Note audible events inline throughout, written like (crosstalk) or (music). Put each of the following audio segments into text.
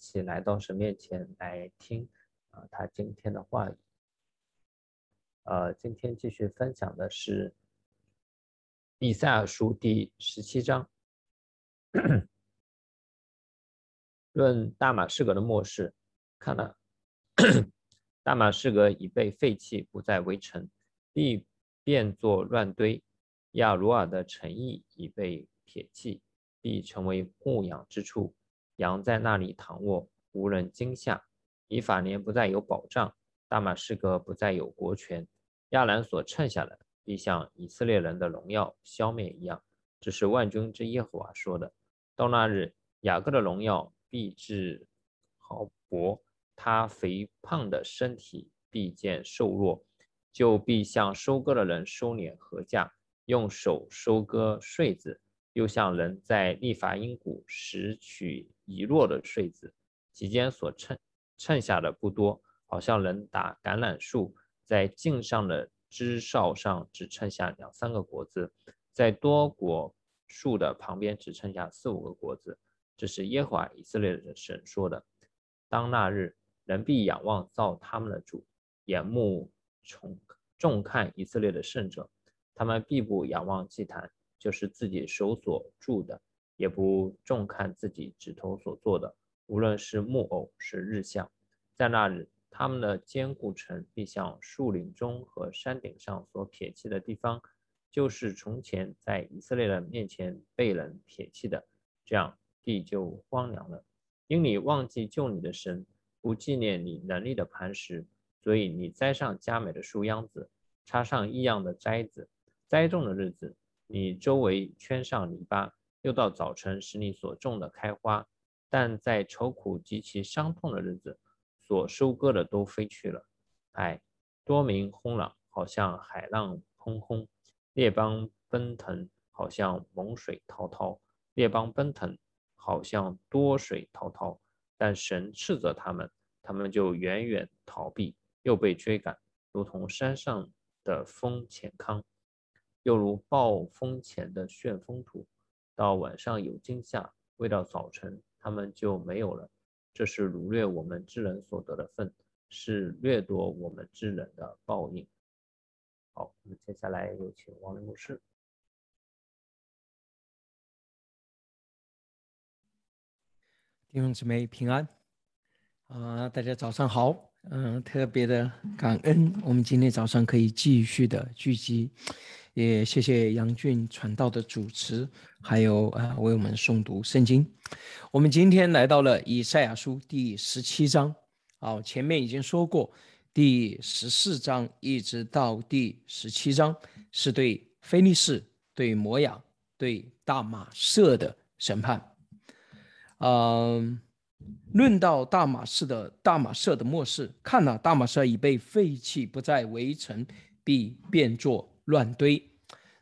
起来到神面前来听啊他今天的话语。呃，今天继续分享的是以赛尔书第十七章，论大马士革的末世。看了，大马士革已被废弃，不再为城，必变作乱堆。亚鲁尔的城邑已被撇弃，必成为牧养之处。羊在那里躺卧，无人惊吓。以法莲不再有保障，大马士革不再有国权。亚兰所剩下的，必像以色列人的荣耀消灭一样。这是万军之耶和华说的。到那日，雅各的荣耀必至毫薄，他肥胖的身体必见瘦弱，就必像收割的人收敛禾稼，用手收割穗子。又像人在利伐因谷拾取遗落的穗子，其间所剩剩下的不多，好像人打橄榄树，在茎上的枝梢上只剩下两三个果子，在多果树的旁边只剩下四五个果子。这是耶和华以色列的神说的。当那日，人必仰望造他们的主，眼目重重看以色列的圣者，他们必不仰望祭坛。就是自己手所铸的，也不重看自己指头所做的，无论是木偶是日像，在那日，他们的坚固城必像树林中和山顶上所撇弃的地方，就是从前在以色列人面前被人撇弃的，这样地就荒凉了。因你忘记救你的神，不纪念你能力的磐石，所以你栽上佳美的树秧子，插上异样的栽子，栽种的日子。你周围圈上篱笆，又到早晨使你所种的开花，但在愁苦及其伤痛的日子，所收割的都飞去了。哎，多鸣轰朗，好像海浪轰轰；列邦奔腾，好像猛水滔滔；列邦奔腾，好像多水滔滔。但神斥责他们，他们就远远逃避，又被追赶，如同山上的风潜康。又如暴风前的旋风图，到晚上有惊吓，未到早晨他们就没有了。这是掳掠我们之人所得的份，是掠夺我们之人的报应。好，我们接下来有请王林牧师。弟兄姊妹平安啊！大家早上好。嗯，特别的感恩，我们今天早上可以继续的聚集。也谢谢杨俊传道的主持，还有啊为我们诵读圣经。我们今天来到了以赛亚书第十七章。好，前面已经说过，第十四章一直到第十七章是对菲利士、对摩亚、对大马色的审判。嗯，论到大马士的大马色的末世，看了大马色已被废弃，不再围城，必变作。乱堆，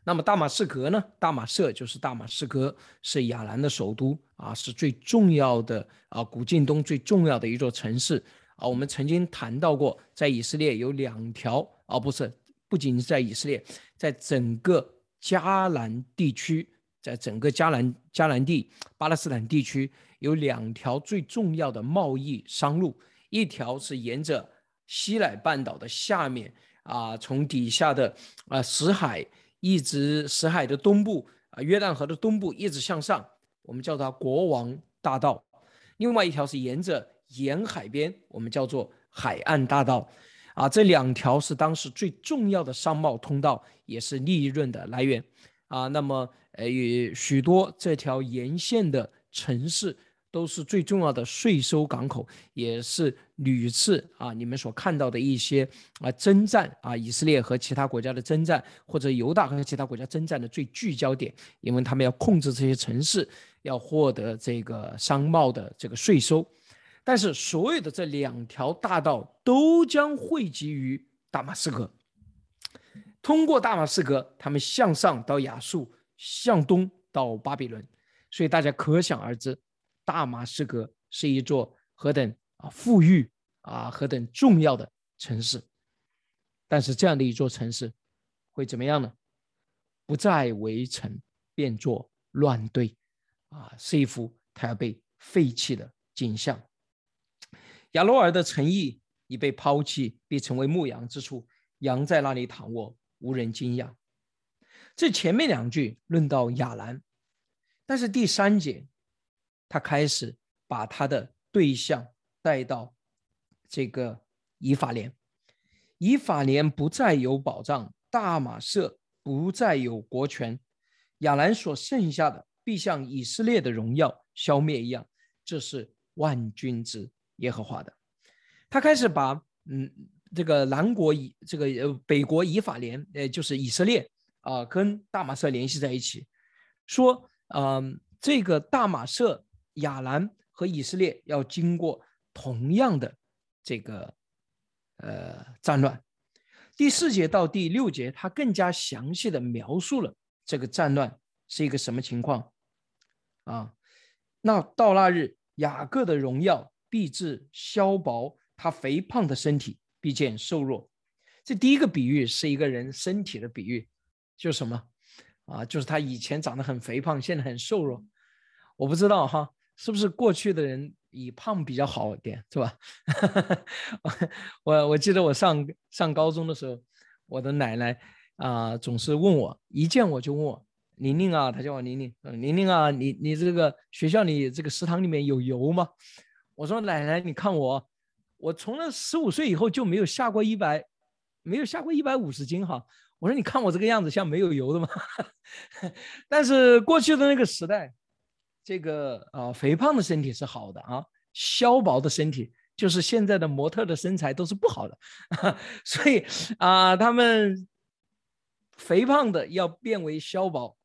那么大马士革呢？大马色就是大马士革，是亚兰的首都啊，是最重要的啊，古近东最重要的一座城市啊。我们曾经谈到过，在以色列有两条啊，不是，不仅是在以色列，在整个迦南地区，在整个迦南迦南地巴勒斯坦地区有两条最重要的贸易商路，一条是沿着西乃半岛的下面。啊，从底下的啊死海一直死海的东部啊约旦河的东部一直向上，我们叫它国王大道。另外一条是沿着沿海边，我们叫做海岸大道。啊，这两条是当时最重要的商贸通道，也是利润的来源。啊，那么呃，许多这条沿线的城市。都是最重要的税收港口，也是屡次啊你们所看到的一些啊征战啊以色列和其他国家的征战，或者犹大和其他国家征战的最聚焦点，因为他们要控制这些城市，要获得这个商贸的这个税收。但是所有的这两条大道都将汇集于大马士革，通过大马士革，他们向上到亚述，向东到巴比伦，所以大家可想而知。大马士革是一座何等啊富裕啊何等重要的城市，但是这样的一座城市会怎么样呢？不再围城，变作乱堆，啊，是一幅它要被废弃的景象亚罗尔的城邑已被抛弃，必成为牧羊之处，羊在那里躺卧，无人惊讶。这前面两句论到亚兰，但是第三节，他开始把他的对象带到这个以法莲，以法莲不再有保障，大马色不再有国权，亚兰所剩下的必像以色列的荣耀消灭一样。这是万军之耶和华的。他开始把嗯这个南国以这个呃北国以法莲，呃就是以色列啊，跟大马色联系在一起，说嗯这个大马色亚兰和以色列要经过同样的这个呃战乱。第四节到第六节，他更加详细的描述了这个战乱是一个什么情况啊？那到那日，雅各的荣耀必至消薄，他肥胖的身体必见瘦弱。这第一个比喻是一个人身体的比喻，就是什么啊？就是他以前长得很肥胖，现在很瘦弱。我不知道哈，是不是过去的人以胖比较好一点，是吧？(laughs) 我我记得我上上高中的时候，我的奶奶啊总是问我，一见我就问我。宁宁啊，她叫我宁宁。宁宁啊，你你这个学校里这个食堂里面有油吗？我说奶奶，你看我，我从了十五岁以后就没有下过一百，没有下过一百五十斤哈。我说你看我这个样子像没有油的吗？(laughs) 但是过去的那个时代，这个啊肥胖的身体是好的啊，消薄的身体就是现在的模特的身材都是不好的，(laughs) 所以啊他们肥胖的要变为消薄。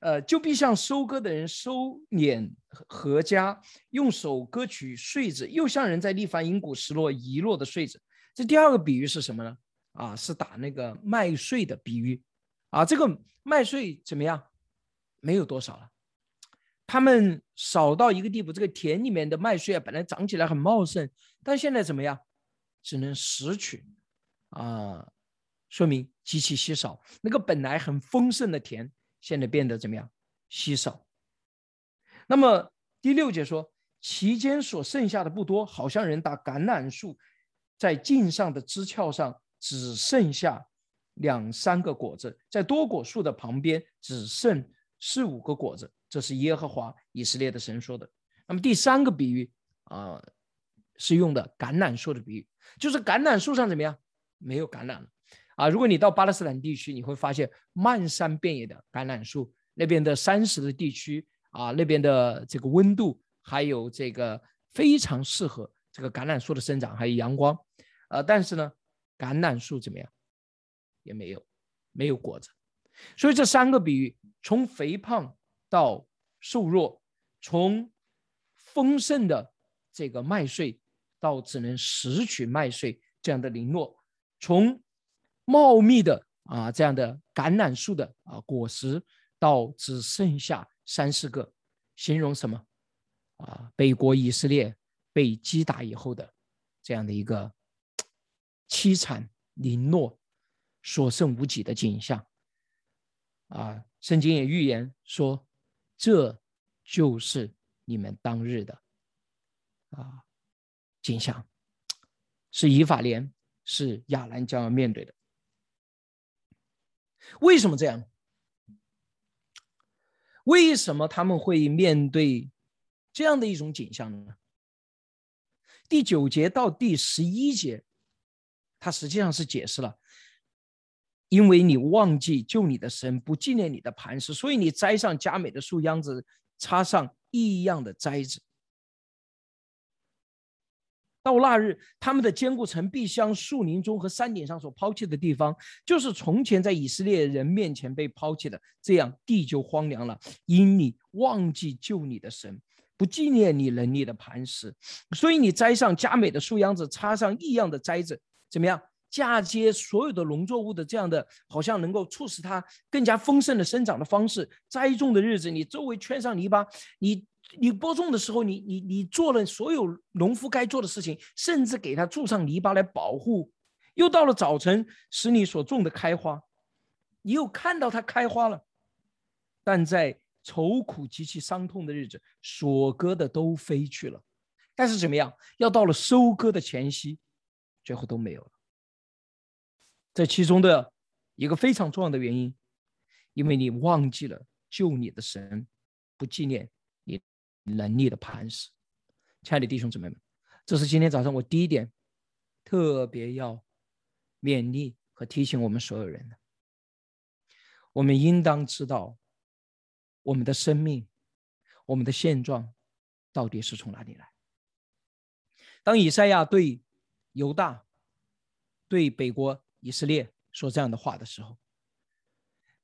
呃，就必像收割的人收敛禾家，用手割取穗子，又像人在立凡银谷拾落遗落的穗子。这第二个比喻是什么呢？啊，是打那个麦穗的比喻。啊，这个麦穗怎么样？没有多少了，他们少到一个地步。这个田里面的麦穗啊，本来长起来很茂盛，但现在怎么样？只能拾取，啊，说明极其稀少。那个本来很丰盛的田。现在变得怎么样？稀少。那么第六节说，其间所剩下的不多，好像人打橄榄树，在茎上的枝鞘上只剩下两三个果子，在多果树的旁边只剩四五个果子。这是耶和华以色列的神说的。那么第三个比喻啊，是用的橄榄树的比喻，就是橄榄树上怎么样？没有橄榄了。啊，如果你到巴勒斯坦地区，你会发现漫山遍野的橄榄树，那边的山石的地区啊，那边的这个温度，还有这个非常适合这个橄榄树的生长，还有阳光。呃，但是呢，橄榄树怎么样？也没有，没有果子。所以这三个比喻，从肥胖到瘦弱，从丰盛的这个麦穗到只能拾取麦穗这样的零落，从茂密的啊，这样的橄榄树的啊果实，到只剩下三四个，形容什么？啊，北国以色列被击打以后的这样的一个凄惨零落、所剩无几的景象。啊，圣经也预言说，这就是你们当日的啊景象，是以法莲，是亚兰将要面对的。为什么这样？为什么他们会面对这样的一种景象呢？第九节到第十一节，他实际上是解释了：因为你忘记救你的神，不纪念你的磐石，所以你栽上佳美的树秧子，插上异样的栽子。到那日，他们的坚固城必像树林中和山顶上所抛弃的地方，就是从前在以色列人面前被抛弃的，这样地就荒凉了。因你忘记救你的神，不纪念你能力的磐石，所以你栽上佳美的树秧子，插上异样的栽子，怎么样？嫁接所有的农作物的这样的，好像能够促使它更加丰盛的生长的方式。栽种的日子，你周围圈上泥巴，你。你播种的时候，你你你做了所有农夫该做的事情，甚至给它筑上泥巴来保护。又到了早晨，使你所种的开花，你又看到它开花了。但在愁苦极其伤痛的日子，所割的都飞去了，但是怎么样？要到了收割的前夕，最后都没有了。这其中的一个非常重要的原因，因为你忘记了救你的神，不纪念你能力的磐石。亲爱的弟兄姊妹们，这是今天早上我第一点特别要勉励和提醒我们所有人的。我们应当知道我们的生命、我们的现状到底是从哪里来。当以赛亚对犹大、对北国以色列说这样的话的时候，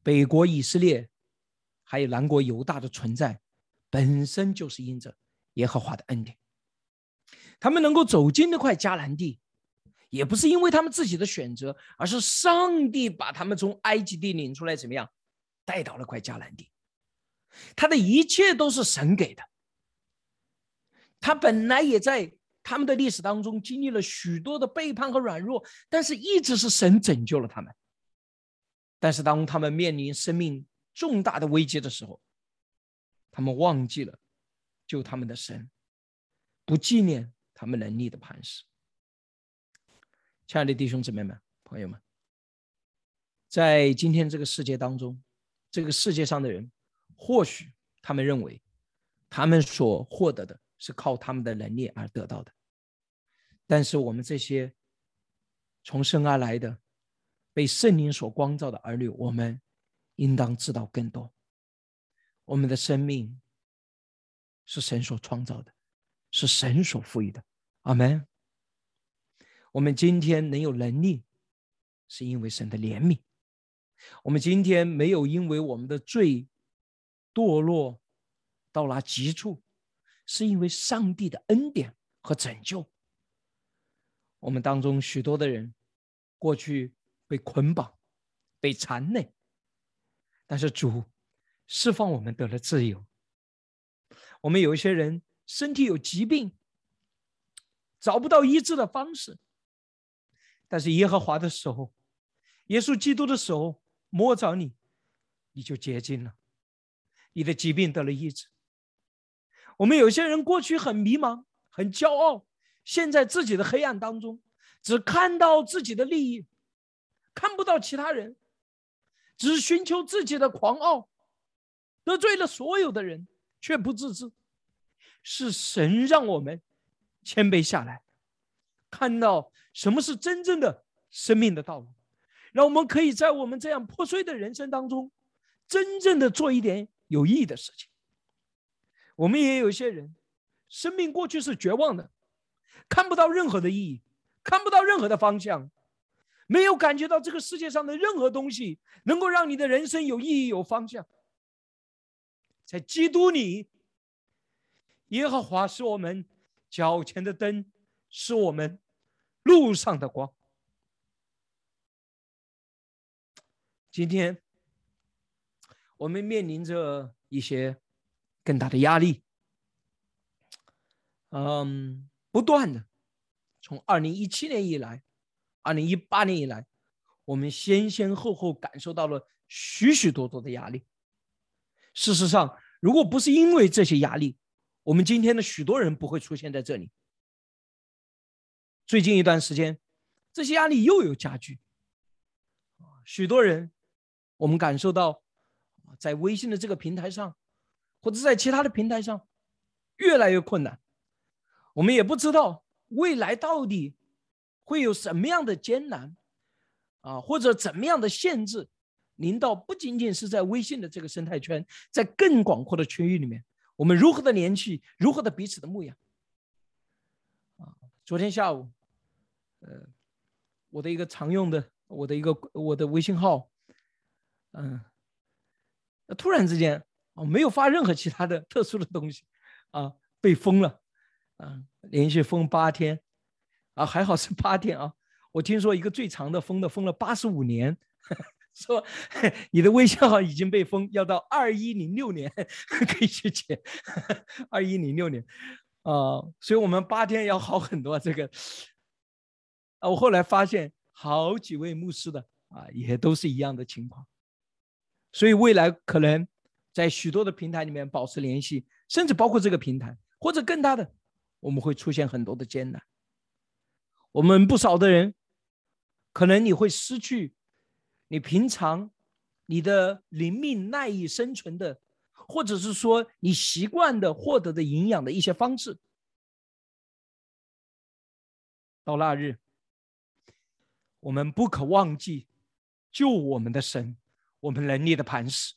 北国以色列还有南国犹大的存在，本身就是因着耶和华的恩典。他们能够走进那块迦南地，也不是因为他们自己的选择，而是上帝把他们从埃及地领出来，怎么样，带到了块迦南地。他的一切都是神给的。他本来也在。他们的历史当中经历了许多的背叛和软弱，但是一直是神拯救了他们。但是当他们面临生命重大的危机的时候，他们忘记了救他们的神，不纪念他们能力的磐石。亲爱的弟兄姊妹们、朋友们，在今天这个世界当中，这个世界上的人，或许他们认为他们所获得的是靠他们的能力而得到的。但是我们这些从生而来的、被圣灵所光照的儿女，我们应当知道更多。我们的生命是神所创造的，是神所赋予的。阿门。我们今天能有能力，是因为神的怜悯。我们今天没有因为我们的罪堕落到了极处，是因为上帝的恩典和拯救。我们当中许多的人，过去被捆绑、被缠累，但是主释放我们得了自由。我们有一些人身体有疾病，找不到医治的方式，但是耶和华的手、耶稣基督的手摸着你，你就洁净了，你的疾病得了医治。我们有些人过去很迷茫、很骄傲。陷在自己的黑暗当中，只看到自己的利益，看不到其他人，只寻求自己的狂傲，得罪了所有的人，却不自知。是神让我们谦卑下来，看到什么是真正的生命的道路，让我们可以在我们这样破碎的人生当中，真正的做一点有意义的事情。我们也有一些人，生命过去是绝望的。看不到任何的意义，看不到任何的方向，没有感觉到这个世界上的任何东西能够让你的人生有意义、有方向。在基督里，耶和华是我们脚前的灯，是我们路上的光。今天我们面临着一些更大的压力，嗯。不断的，从二零一七年以来，二零一八年以来，我们先先后后感受到了许许多多的压力。事实上，如果不是因为这些压力，我们今天的许多人不会出现在这里。最近一段时间，这些压力又有加剧。许多人，我们感受到，在微信的这个平台上，或者在其他的平台上，越来越困难。我们也不知道未来到底会有什么样的艰难啊，或者怎么样的限制，临到不仅仅是在微信的这个生态圈，在更广阔的区域里面，我们如何的联系，如何的彼此的牧养啊？昨天下午，呃，我的一个常用的，我的一个我的微信号，嗯，突然之间啊，没有发任何其他的特殊的东西啊，被封了。啊，连续封八天，啊，还好是八天啊。我听说一个最长的封的封了八十五年，(laughs) 说你的微信号已经被封，要到二一零六年 (laughs) 可以去解。二一零六年，啊，所以我们八天要好很多。这个，啊，我后来发现好几位牧师的啊，也都是一样的情况。所以未来可能在许多的平台里面保持联系，甚至包括这个平台或者更大的。我们会出现很多的艰难。我们不少的人，可能你会失去你平常你的灵命赖以生存的，或者是说你习惯的获得的营养的一些方式。到那日，我们不可忘记救我们的神，我们能力的磐石。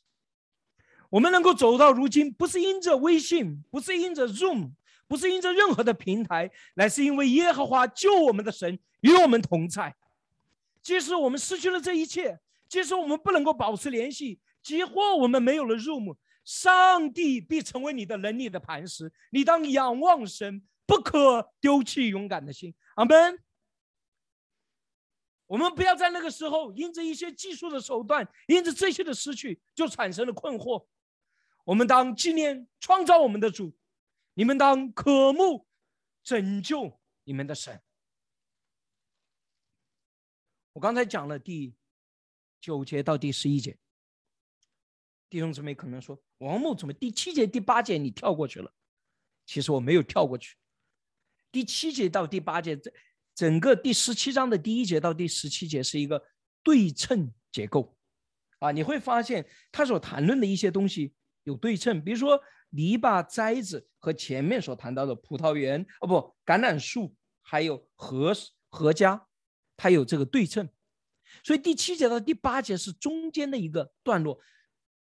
我们能够走到如今，不是因着微信，不是因着 Zoom，不是因着任何的平台，乃是因为耶和华救我们的神与我们同在。即使我们失去了这一切，即使我们不能够保持联系，即或我们没有了 Zoom，上帝必成为你的能力的磐石。你当仰望神，不可丢弃勇敢的心。阿门。我们不要在那个时候因着一些技术的手段，因着这些的失去，就产生了困惑。我们当纪念创造我们的主，你们当渴慕拯救你们的神。我刚才讲了第九节到第十一节，弟兄姊妹可能说：“王木怎么第七节、第八节你跳过去了？”其实我没有跳过去。第七节到第八节，整整个第十七章的第一节到第十七节是一个对称结构啊，你会发现他所谈论的一些东西。有对称，比如说篱笆栽子和前面所谈到的葡萄园哦不橄榄树，还有何何家，它有这个对称。所以第七节到第八节是中间的一个段落。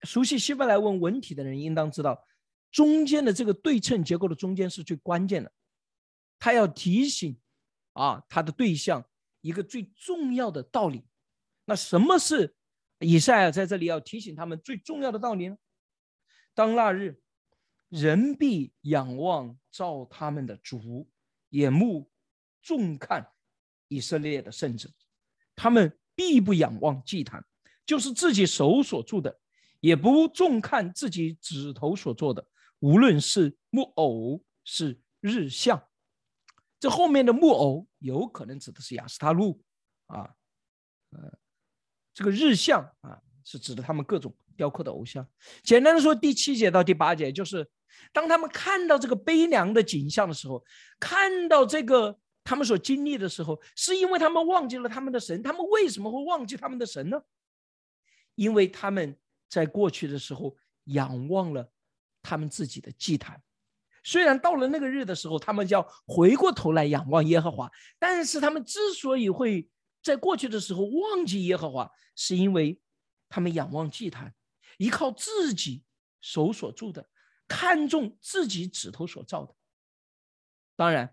熟悉希伯来文文体的人应当知道，中间的这个对称结构的中间是最关键的。他要提醒啊，他的对象一个最重要的道理。那什么是以赛亚在这里要提醒他们最重要的道理呢？当那日，人必仰望造他们的主，眼目重看以色列的圣者，他们必不仰望祭坛，就是自己手所做的，也不重看自己指头所做的，无论是木偶是日像。这后面的木偶有可能指的是亚斯塔路啊，呃，这个日像啊，是指的他们各种。雕刻的偶像，简单的说，第七节到第八节，就是当他们看到这个悲凉的景象的时候，看到这个他们所经历的时候，是因为他们忘记了他们的神。他们为什么会忘记他们的神呢？因为他们在过去的时候仰望了他们自己的祭坛。虽然到了那个日的时候，他们要回过头来仰望耶和华，但是他们之所以会在过去的时候忘记耶和华，是因为他们仰望祭坛。依靠自己手所铸的，看重自己指头所造的。当然，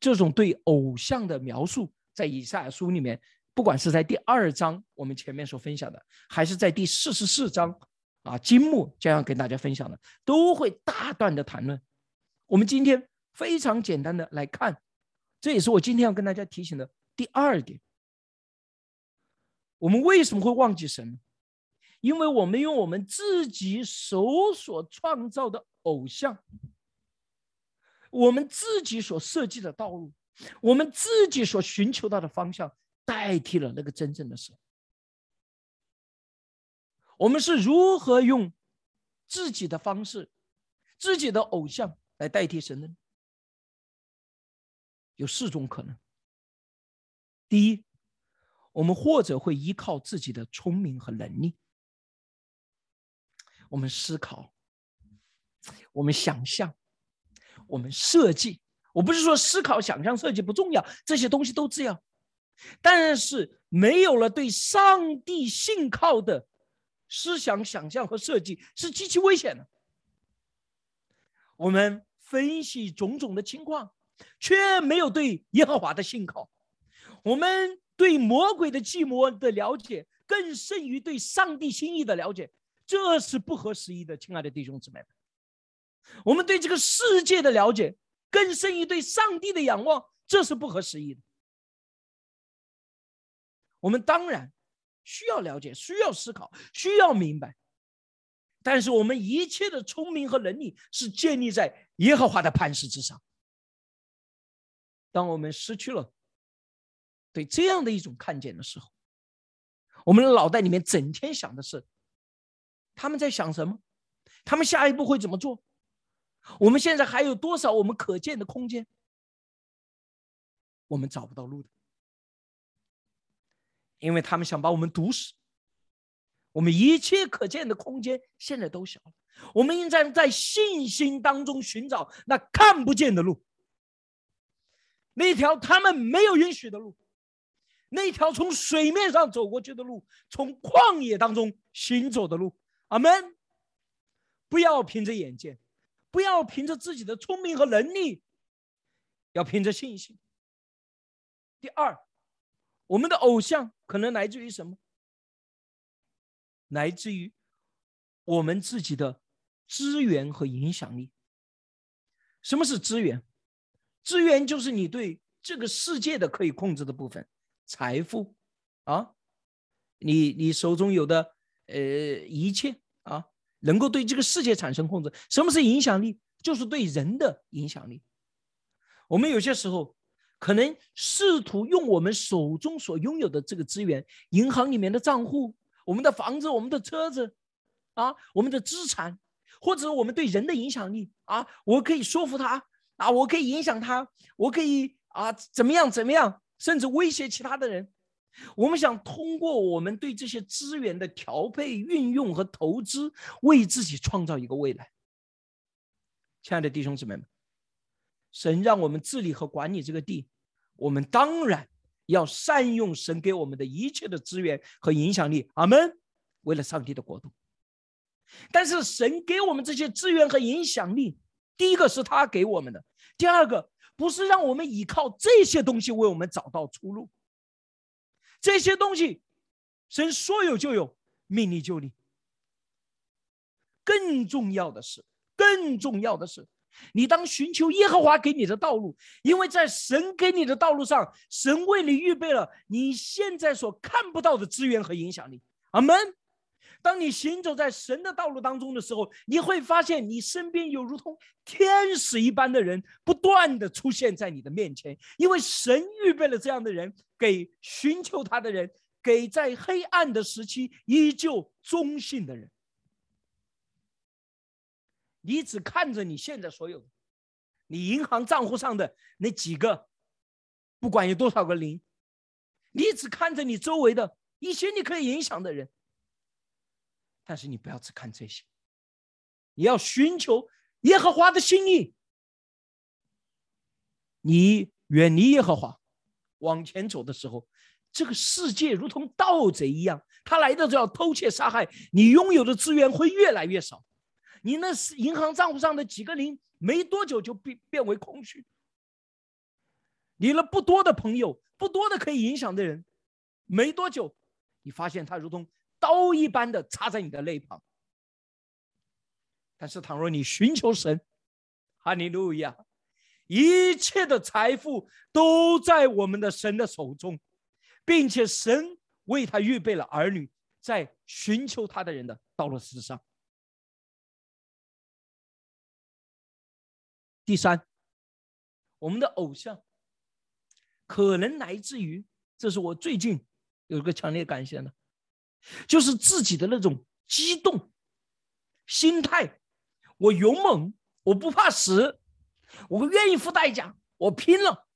这种对偶像的描述，在以赛亚书里面，不管是在第二章我们前面所分享的，还是在第四十四章啊，金木将要跟大家分享的，都会大段的谈论。我们今天非常简单的来看，这也是我今天要跟大家提醒的第二点：我们为什么会忘记神？因为我们用我们自己手所创造的偶像，我们自己所设计的道路，我们自己所寻求到的方向，代替了那个真正的神。我们是如何用自己的方式、自己的偶像来代替神的？有四种可能。第一，我们或者会依靠自己的聪明和能力。我们思考，我们想象，我们设计。我不是说思考、想象、设计不重要，这些东西都重要。但是没有了对上帝信靠的思想、想象和设计，是极其危险的。我们分析种种的情况，却没有对耶和华的信靠。我们对魔鬼的计谋的了解，更胜于对上帝心意的了解。这是不合时宜的，亲爱的弟兄姊妹。我们对这个世界的了解更胜于对上帝的仰望，这是不合时宜的。我们当然需要了解，需要思考，需要明白，但是我们一切的聪明和能力是建立在耶和华的磐石之上。当我们失去了对这样的一种看见的时候，我们的脑袋里面整天想的是。他们在想什么？他们下一步会怎么做？我们现在还有多少我们可见的空间？我们找不到路的，因为他们想把我们堵死。我们一切可见的空间现在都小了，我们应该在信心当中寻找那看不见的路，那条他们没有允许的路，那条从水面上走过去的路，从旷野当中行走的路。阿门！不要凭着眼见，不要凭着自己的聪明和能力，要凭着信心。第二，我们的偶像可能来自于什么？来自于我们自己的资源和影响力。什么是资源？资源就是你对这个世界的可以控制的部分，财富啊，你你手中有的呃一切。啊，能够对这个世界产生控制。什么是影响力？就是对人的影响力。我们有些时候可能试图用我们手中所拥有的这个资源，银行里面的账户、我们的房子、我们的车子，啊，我们的资产，或者我们对人的影响力啊，我可以说服他啊，我可以影响他，我可以啊，怎么样怎么样，甚至威胁其他的人。我们想通过我们对这些资源的调配、运用和投资，为自己创造一个未来。亲爱的弟兄姊妹们，神让我们治理和管理这个地，我们当然要善用神给我们的一切的资源和影响力。阿门。为了上帝的国度，但是神给我们这些资源和影响力，第一个是他给我们的，第二个不是让我们依靠这些东西为我们找到出路。这些东西，神说有就有，命里就立。更重要的是，更重要的是，你当寻求耶和华给你的道路，因为在神给你的道路上，神为你预备了你现在所看不到的资源和影响力。阿门。当你行走在神的道路当中的时候，你会发现你身边有如同天使一般的人不断的出现在你的面前，因为神预备了这样的人给寻求他的人，给在黑暗的时期依旧忠信的人。你只看着你现在所有的，你银行账户上的那几个，不管有多少个零，你只看着你周围的一些你可以影响的人。但是你不要只看这些，你要寻求耶和华的心意。你远离耶和华，往前走的时候，这个世界如同盗贼一样，他来的就要偷窃杀害。你拥有的资源会越来越少，你那是银行账户上的几个零，没多久就变变为空虚。你了不多的朋友，不多的可以影响的人，没多久，你发现他如同。刀一般的插在你的肋旁，但是倘若你寻求神，哈利路亚，一切的财富都在我们的神的手中，并且神为他预备了儿女，在寻求他的人的道路之上。第三，我们的偶像可能来自于，这是我最近有一个强烈感谢的。就是自己的那种激动心态，我勇猛，我不怕死，我愿意付代价，我拼了。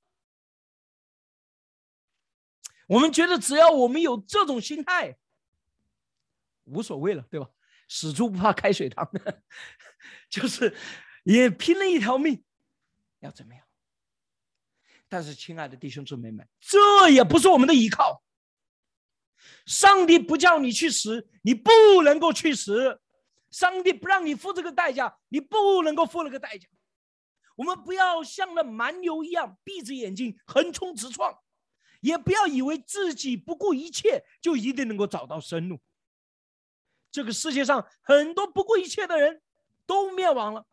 我们觉得只要我们有这种心态，无所谓了，对吧？死猪不怕开水烫，(laughs) 就是也拼了一条命，要怎么样？但是，亲爱的弟兄姊妹们，这也不是我们的依靠。上帝不叫你去死，你不能够去死；上帝不让你付这个代价，你不能够付那个代价。我们不要像那蛮牛一样闭着眼睛横冲直撞，也不要以为自己不顾一切就一定能够找到生路。这个世界上很多不顾一切的人都灭亡了。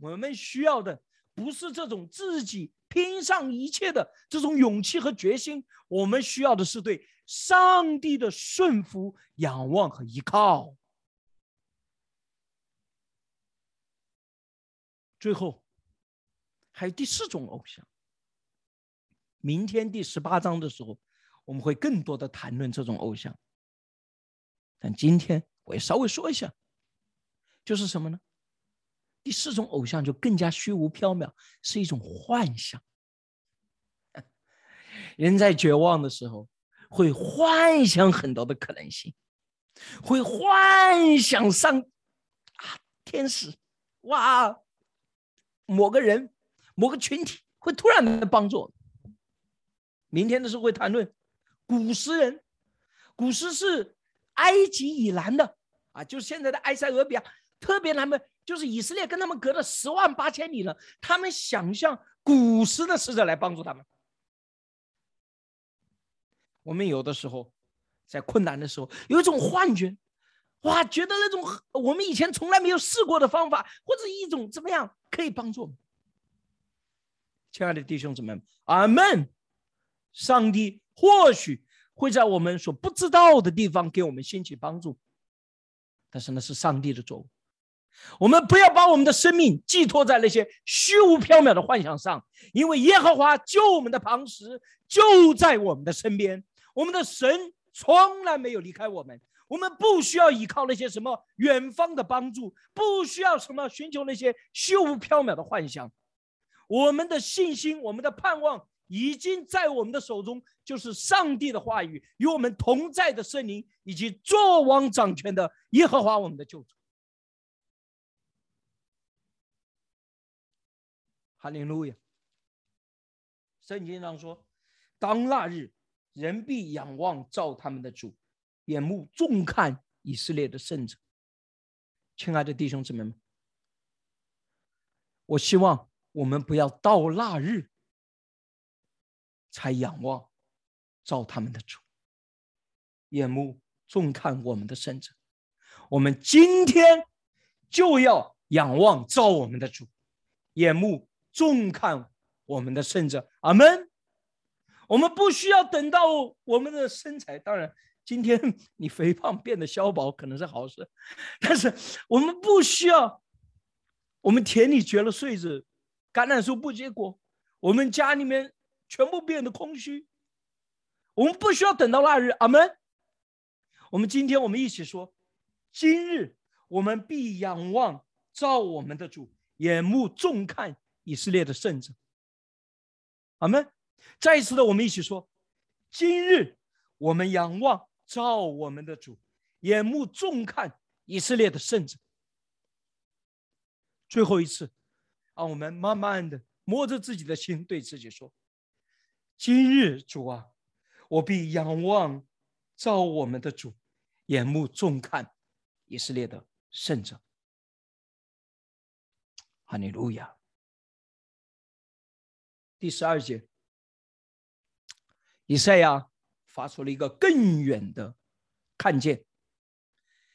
我们需要的不是这种自己。拼上一切的这种勇气和决心，我们需要的是对上帝的顺服、仰望和依靠。最后，还有第四种偶像。明天第十八章的时候，我们会更多的谈论这种偶像。但今天我也稍微说一下，就是什么呢？第四种偶像就更加虚无缥缈，是一种幻想。人在绝望的时候，会幻想很多的可能性，会幻想上啊天使，哇，某个人、某个群体会突然的帮助。明天的时候会谈论古时人，古时是埃及以南的啊，就是现在的埃塞俄比亚，特别南边，就是以色列跟他们隔了十万八千里了，他们想象古时的使者来帮助他们。我们有的时候在困难的时候有一种幻觉，哇，觉得那种我们以前从来没有试过的方法，或者一种怎么样可以帮助我们。亲爱的弟兄姊妹们，阿门。上帝或许会在我们所不知道的地方给我们兴起帮助，但是那是上帝的作为。我们不要把我们的生命寄托在那些虚无缥缈的幻想上，因为耶和华救我们的磐石就在我们的身边。我们的神从来没有离开我们，我们不需要依靠那些什么远方的帮助，不需要什么寻求那些虚无缥缈的幻想。我们的信心，我们的盼望，已经在我们的手中，就是上帝的话语，与我们同在的圣灵，以及作王掌权的耶和华我们的救主。哈利路亚。圣经上说：“当那日。”人必仰望造他们的主，眼目重看以色列的圣者。亲爱的弟兄姊妹们，我希望我们不要到那日才仰望造他们的主，眼目重看我们的圣者。我们今天就要仰望造我们的主，眼目重看我们的圣者。阿门。我们不需要等到我们的身材，当然，今天你肥胖变得消薄可能是好事，但是我们不需要。我们田里结了穗子，橄榄树不结果，我们家里面全部变得空虚。我们不需要等到那日，阿门。我们今天我们一起说：今日我们必仰望造我们的主，眼目重看以色列的圣者，阿门。再一次的，我们一起说：今日我们仰望造我们的主，眼目重看以色列的圣者。最后一次，让我们慢慢的摸着自己的心，对自己说：今日主啊，我必仰望造我们的主，眼目重看以色列的圣者。哈利路亚。第十二节。以赛亚发出了一个更远的看见，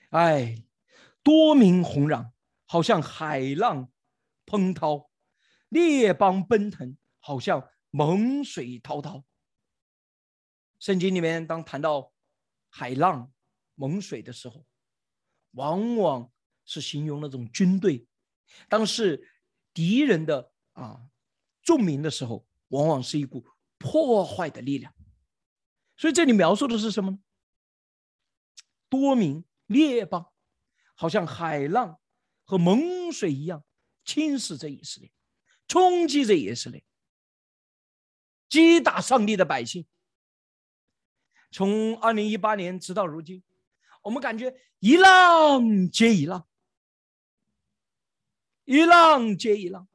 哎，多名洪壤，好像海浪喷涛；列邦奔腾，好像猛水滔滔。圣经里面当谈到海浪、猛水的时候，往往是形容那种军队，当是敌人的啊众民的时候，往往是一股破坏的力量。所以这里描述的是什么呢？多名列邦，好像海浪和猛水一样侵蚀着以色列，冲击着以色列，击打上帝的百姓。从二零一八年直到如今，我们感觉一浪接一浪，一浪接一浪。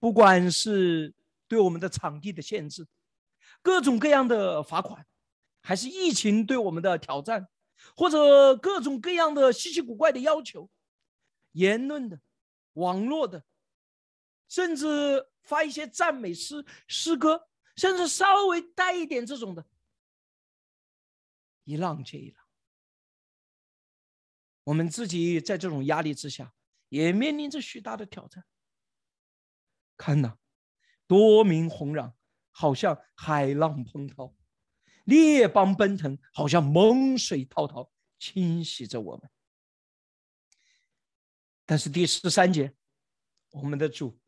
不管是对我们的场地的限制。各种各样的罚款，还是疫情对我们的挑战，或者各种各样的稀奇古怪的要求，言论的、网络的，甚至发一些赞美诗诗歌，甚至稍微带一点这种的，一浪接一浪。我们自己在这种压力之下，也面临着许大的挑战。看呐，多名红壤。好像海浪喷涛，列邦奔腾，好像猛水滔滔，侵袭着我们。但是第十三节，我们的主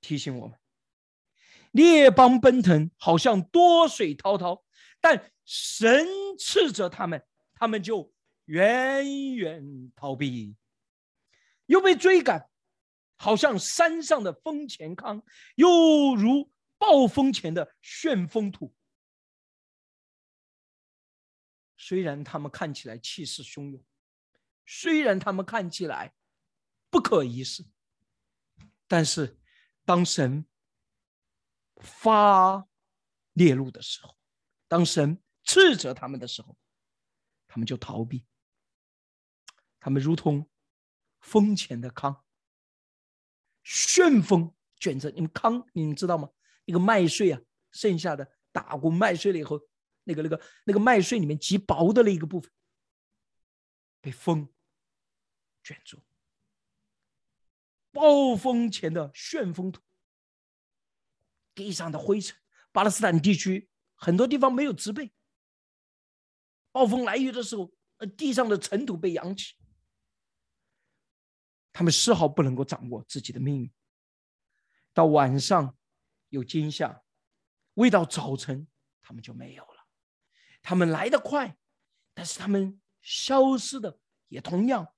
提醒我们：列邦奔腾，好像多水滔滔，但神斥责他们，他们就远远逃避；又被追赶，好像山上的风前康，又如。暴风前的旋风土。虽然他们看起来气势汹涌，虽然他们看起来不可一世，但是当神发烈怒的时候，当神斥责他们的时候，他们就逃避。他们如同风前的糠，旋风卷着你们糠，你们知道吗？那个麦穗啊，剩下的打过麦穗了以后。那个、那个、那个麦穗里面极薄的那一个部分，被风卷住。暴风前的旋风土，地上的灰尘，巴勒斯坦地区很多地方没有植被。暴风来雨的时候，呃，地上的尘土被扬起，他们丝毫不能够掌握自己的命运。到晚上有惊吓，未到早晨，他们就没有了。他们来得快，但是他们消失的也同样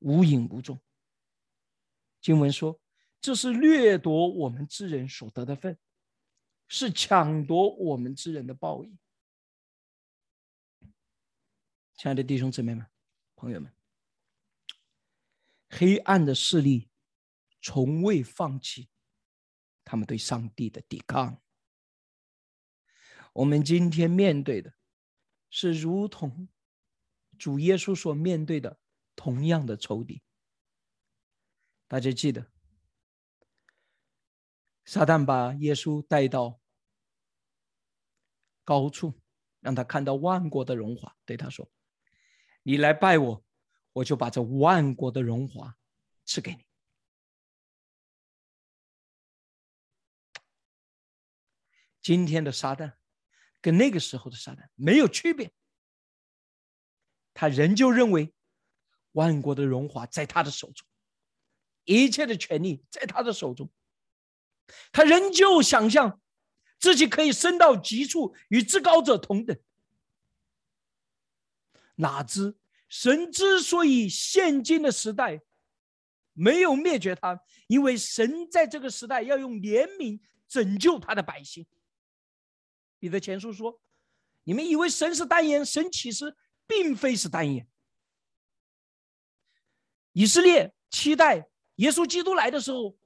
无影无踪。经文说：“这是掠夺我们之人所得的份，是抢夺我们之人的报应。”亲爱的弟兄姊妹们、朋友们，黑暗的势力从未放弃他们对上帝的抵抗。我们今天面对的。是如同主耶稣所面对的同样的仇敌。大家记得，撒旦把耶稣带到高处，让他看到万国的荣华，对他说：“你来拜我，我就把这万国的荣华赐给你。”今天的撒旦。跟那个时候的撒旦没有区别，他仍旧认为万国的荣华在他的手中，一切的权利在他的手中，他仍旧想象自己可以升到极处，与至高者同等。哪知神之所以现今的时代没有灭绝他，因为神在这个时代要用怜悯拯救他的百姓。彼得前书说：“你们以为神是单言，神其实并非是单言。以色列期待耶稣基督来的时候，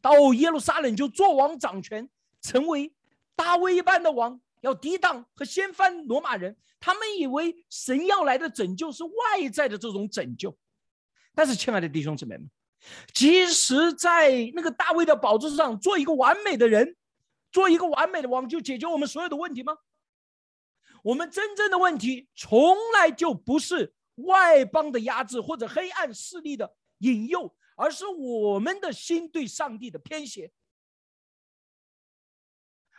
到耶路撒冷就做王掌权，成为大卫一般的王，要抵挡和掀翻罗马人。他们以为神要来的拯救是外在的这种拯救。但是，亲爱的弟兄姊妹们，即使在那个大卫的宝座上做一个完美的人。”做一个完美的王，就解决我们所有的问题吗？我们真正的问题从来就不是外邦的压制或者黑暗势力的引诱，而是我们的心对上帝的偏斜，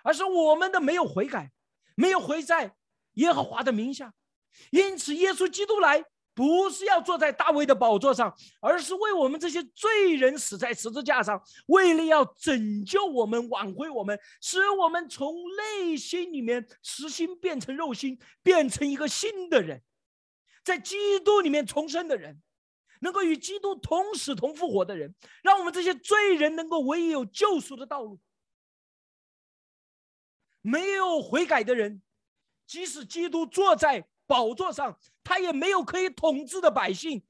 而是我们的没有悔改，没有回在耶和华的名下。因此，耶稣基督来。不是要坐在大卫的宝座上，而是为我们这些罪人死在十字架上，为了要拯救我们、挽回我们，使我们从内心里面实心变成肉心，变成一个新的人，在基督里面重生的人，能够与基督同死同复活的人，让我们这些罪人能够唯一有救赎的道路。没有悔改的人，即使基督坐在。宝座上，他也没有可以统治的百姓，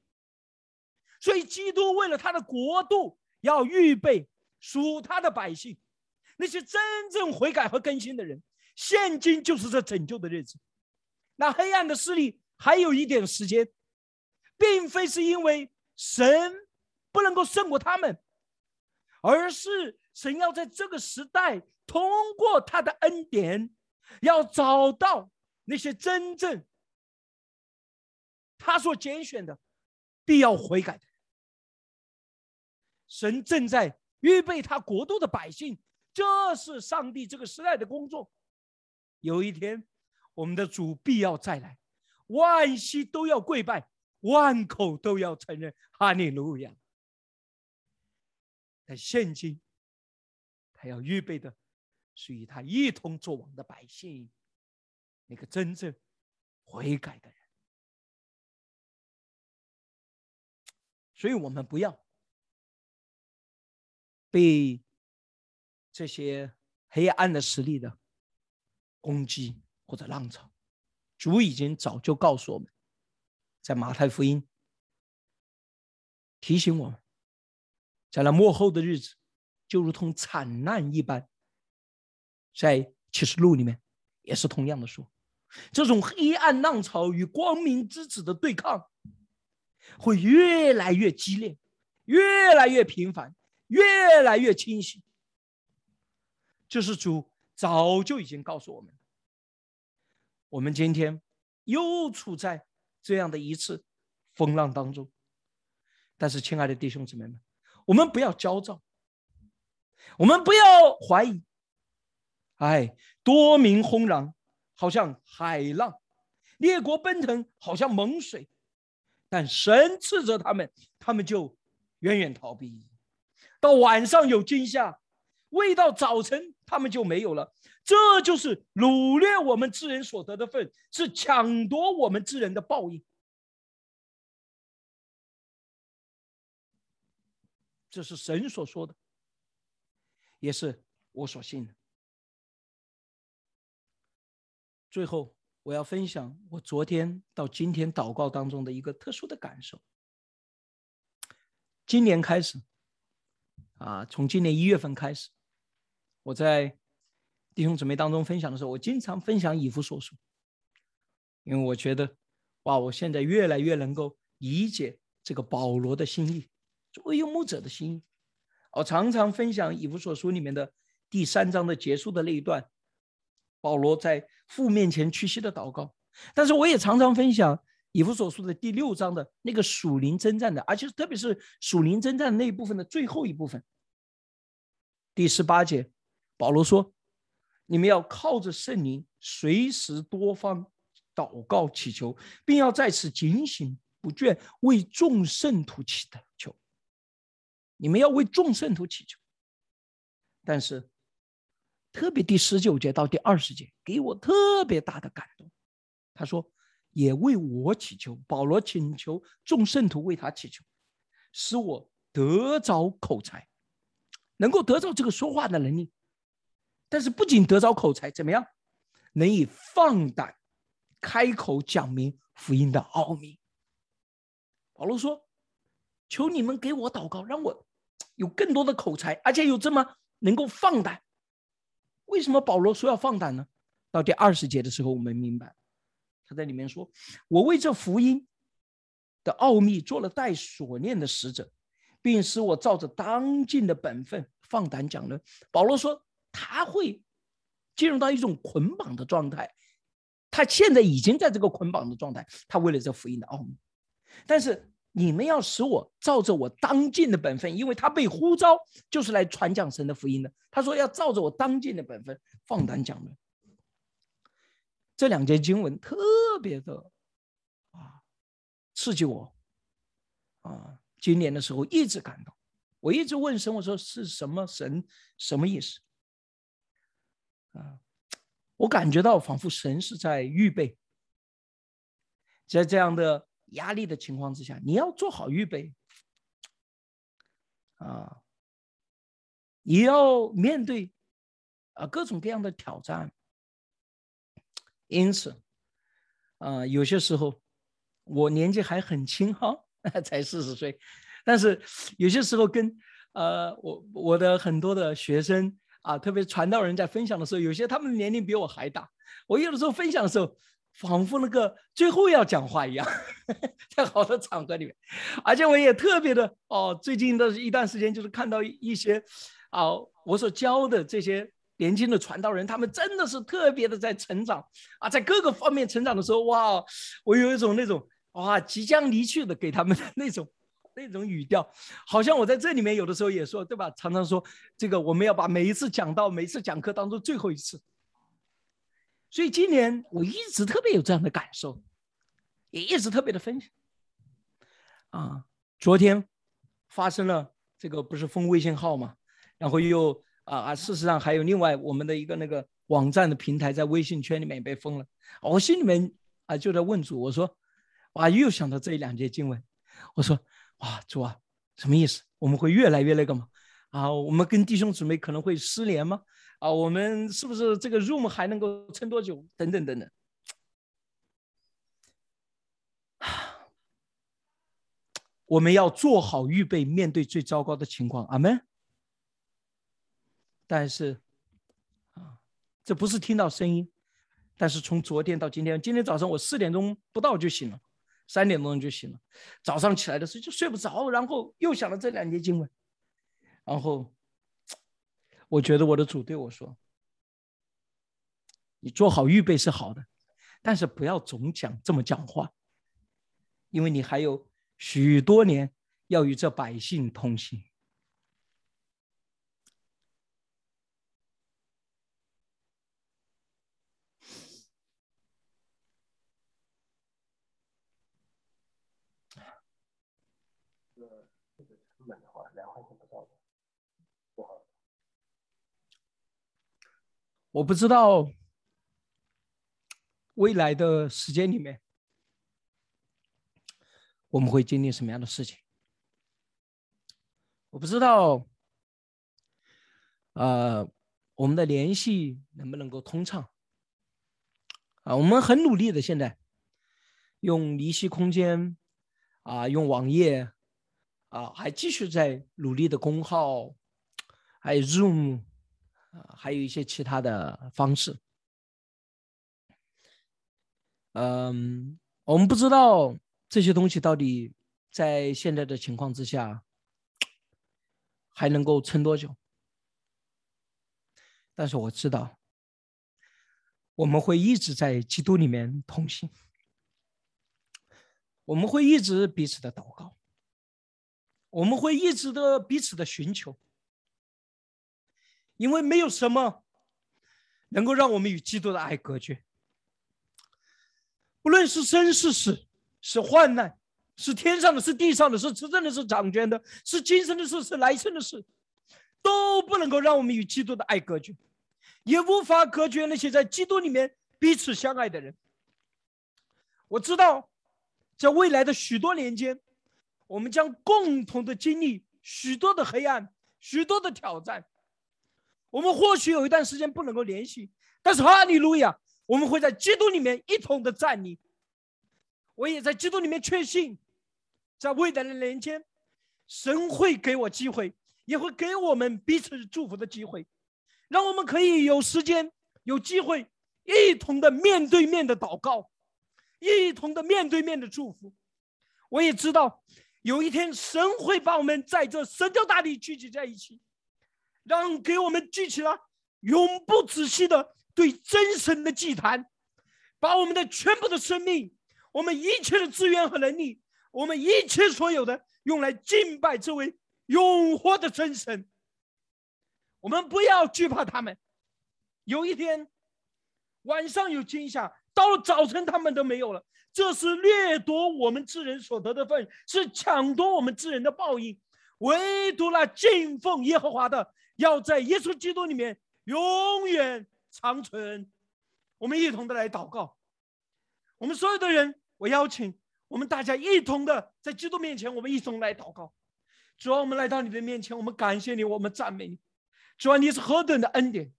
所以基督为了他的国度，要预备属他的百姓，那些真正悔改和更新的人。现今就是这拯救的日子。那黑暗的势力还有一点时间，并非是因为神不能够胜过他们，而是神要在这个时代通过他的恩典，要找到那些真正。他所拣选的，必要悔改的。神正在预备他国度的百姓，这是上帝这个时代的工作。有一天，我们的主必要再来，万膝都要跪拜，万口都要承认哈利路亚。但现今，他要预备的，是与他一同作王的百姓，那个真正悔改的人。所以，我们不要被这些黑暗的势力的攻击或者浪潮。主已经早就告诉我们，在马太福音提醒我们，在那末后的日子，就如同惨难一般。在启示录里面也是同样的说，这种黑暗浪潮与光明之子的对抗会越来越激烈，越来越频繁，越来越清晰。这是主早就已经告诉我们。我们今天又处在这样的一次风浪当中，但是，亲爱的弟兄姊妹们，我们不要焦躁，我们不要怀疑。哎，多名轰然，好像海浪；列国奔腾，好像猛水。但神斥责他们，他们就远远逃避。到晚上有惊吓，未到早晨，他们就没有了。这就是掳掠我们之人所得的份，是抢夺我们之人的报应。这是神所说的，也是我所信的。最后，我要分享我昨天到今天祷告当中的一个特殊的感受。今年开始，啊，从今年一月份开始，我在。弟兄姊妹当中分享的时候，我经常分享以弗所书，因为我觉得，哇，我现在越来越能够理解这个保罗的心意，作为牧者的心意。我常常分享以弗所书里面的第三章的结束的那一段，保罗在父面前屈膝的祷告。但是我也常常分享以弗所书的第六章的那个属灵征战的，而且特别是属灵征战那一部分的最后一部分，第十八节，保罗说。你们要靠着圣灵，随时多方祷告祈求，并要在此警醒不倦，为众圣徒祈求。你们要为众圣徒祈求。但是，特别第十九节到第二十节给我特别大的感动。他说：“也为我祈求。”保罗请求众圣徒为他祈求，使我得着口才，能够得到这个说话的能力。但是不仅得着口才，怎么样？能以放胆开口讲明福音的奥秘。保罗说：“求你们给我祷告，让我有更多的口才，而且有这么能够放胆。”为什么保罗说要放胆呢？到第二十节的时候，我们明白，他在里面说：“我为这福音的奥秘做了带锁链的使者，并使我照着当尽的本分放胆讲论。”保罗说。他会进入到一种捆绑的状态，他现在已经在这个捆绑的状态。他为了这福音的奥秘，但是你们要使我照着我当尽的本分，因为他被呼召就是来传讲神的福音的。他说要照着我当尽的本分，放胆讲的。这两节经文特别的啊，刺激我啊！今年的时候一直感动，我一直问神，我说是什么神什么意思？啊，我感觉到仿佛神是在预备，在这样的压力的情况之下，你要做好预备啊！你要面对啊各种各样的挑战。因此，啊，有些时候我年纪还很轻哈，(laughs) 才四十岁，但是有些时候跟呃我我的很多的学生。啊，特别传道人在分享的时候，有些他们年龄比我还大。我有的时候分享的时候，仿佛那个最后要讲话一样，(laughs) 在好多场合里面。而且我也特别的哦，最近的一段时间，就是看到一些啊，我所教的这些年轻的传道人，他们真的是特别的在成长啊，在各个方面成长的时候，哇，我有一种那种哇即将离去的给他们的 (laughs) 那种。那种语调，好像我在这里面有的时候也说，对吧？常常说这个，我们要把每一次讲到每一次讲课当中最后一次。所以今年我一直特别有这样的感受，也一直特别的分享。啊，昨天发生了这个不是封微信号嘛？然后又啊啊，事实上还有另外我们的一个那个网站的平台在微信圈里面也被封了。我心里面啊就在问主，我说哇，又想到这一两节经文，我说。啊，主啊，什么意思？我们会越来越那个吗？啊，我们跟弟兄姊妹可能会失联吗？啊，我们是不是这个 room 还能够撑多久？等等等等。我们要做好预备，面对最糟糕的情况。阿门。但是，啊，这不是听到声音，但是从昨天到今天，今天早上我四点钟不到就醒了，三点钟就醒了。早上起来的时候就睡不着，然后又想了这两节经文，然后我觉得我的主对我说：“你做好预备是好的，但是不要总讲这么讲话，因为你还有。”许多年要与这百姓同行。我不知道未来的时间里面。我们会经历什么样的事情？我不知道，呃，我们的联系能不能够通畅？啊，我们很努力的，现在用离析空间，啊，用网页，啊，还继续在努力的公号，还有 Zoom，啊还有一些其他的方式。嗯，我们不知道。这些东西到底在现在的情况之下还能够撑多久？但是我知道，我们会一直在基督里面同行，我们会一直彼此的祷告，我们会一直的彼此的寻求，因为没有什么能够让我们与基督的爱隔绝，不论是生是死。是患难，是天上的，是地上的，是执政的，是掌权的，是今生的事，是来生的事，都不能够让我们与基督的爱隔绝，也无法隔绝那些在基督里面彼此相爱的人。我知道，在未来的许多年间，我们将共同的经历许多的黑暗，许多的挑战。我们或许有一段时间不能够联系，但是哈利路亚，我们会在基督里面一同的站立。我也在基督里面确信，在未来的年间，神会给我机会，也会给我们彼此祝福的机会，让我们可以有时间、有机会，一同的面对面的祷告，一同的面对面的祝福。我也知道，有一天神会把我们在这神州大地聚集在一起，让给我们聚起了永不止息的对真神的祭坛，把我们的全部的生命。我们一切的资源和能力，我们一切所有的，用来敬拜这位永活的真神。我们不要惧怕他们。有一天晚上有惊吓，到了早晨他们都没有了。这是掠夺我们之人所得的份，是抢夺我们之人的报应。唯独那敬奉耶和华的，要在耶稣基督里面永远长存。我们一同的来祷告，我们所有的人。我邀请我们大家一同的在基督面前，我们一同来祷告。主啊，我们来到你的面前，我们感谢你，我们赞美你。主啊，你是何等的恩典，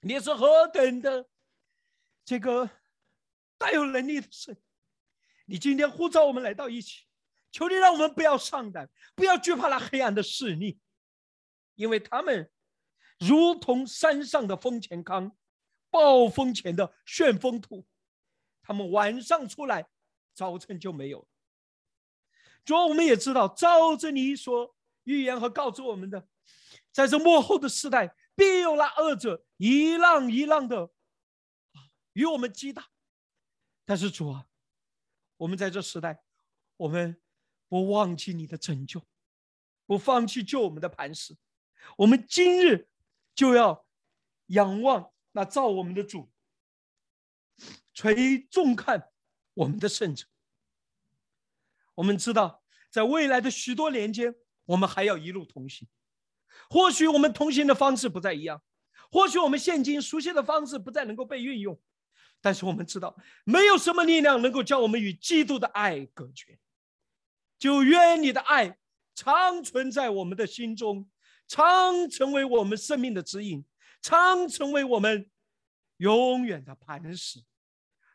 你是何等的这个带有能力的神。你今天呼召我们来到一起，求你让我们不要上胆，不要惧怕那黑暗的势力，因为他们如同山上的风前康，暴风前的旋风土。他们晚上出来，早晨就没有了。主，我们也知道，照着你所预言和告诉我们的，在这幕后的时代，必有那恶者一浪一浪的与我们击打。但是主啊，我们在这时代，我们不忘记你的拯救，不放弃救我们的磐石。我们今日就要仰望那造我们的主。垂重看我们的圣者。我们知道，在未来的许多年间，我们还要一路同行。或许我们同行的方式不再一样，或许我们现今熟悉的方式不再能够被运用，但是我们知道，没有什么力量能够将我们与基督的爱隔绝。就愿你的爱长存在我们的心中，常成为我们生命的指引，常成为我们永远的磐石。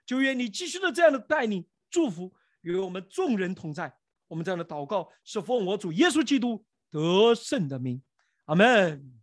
就愿你继续的这样的带领、祝福，与我们众人同在。我们这样的祷告是奉我主耶稣基督得胜的名，阿门。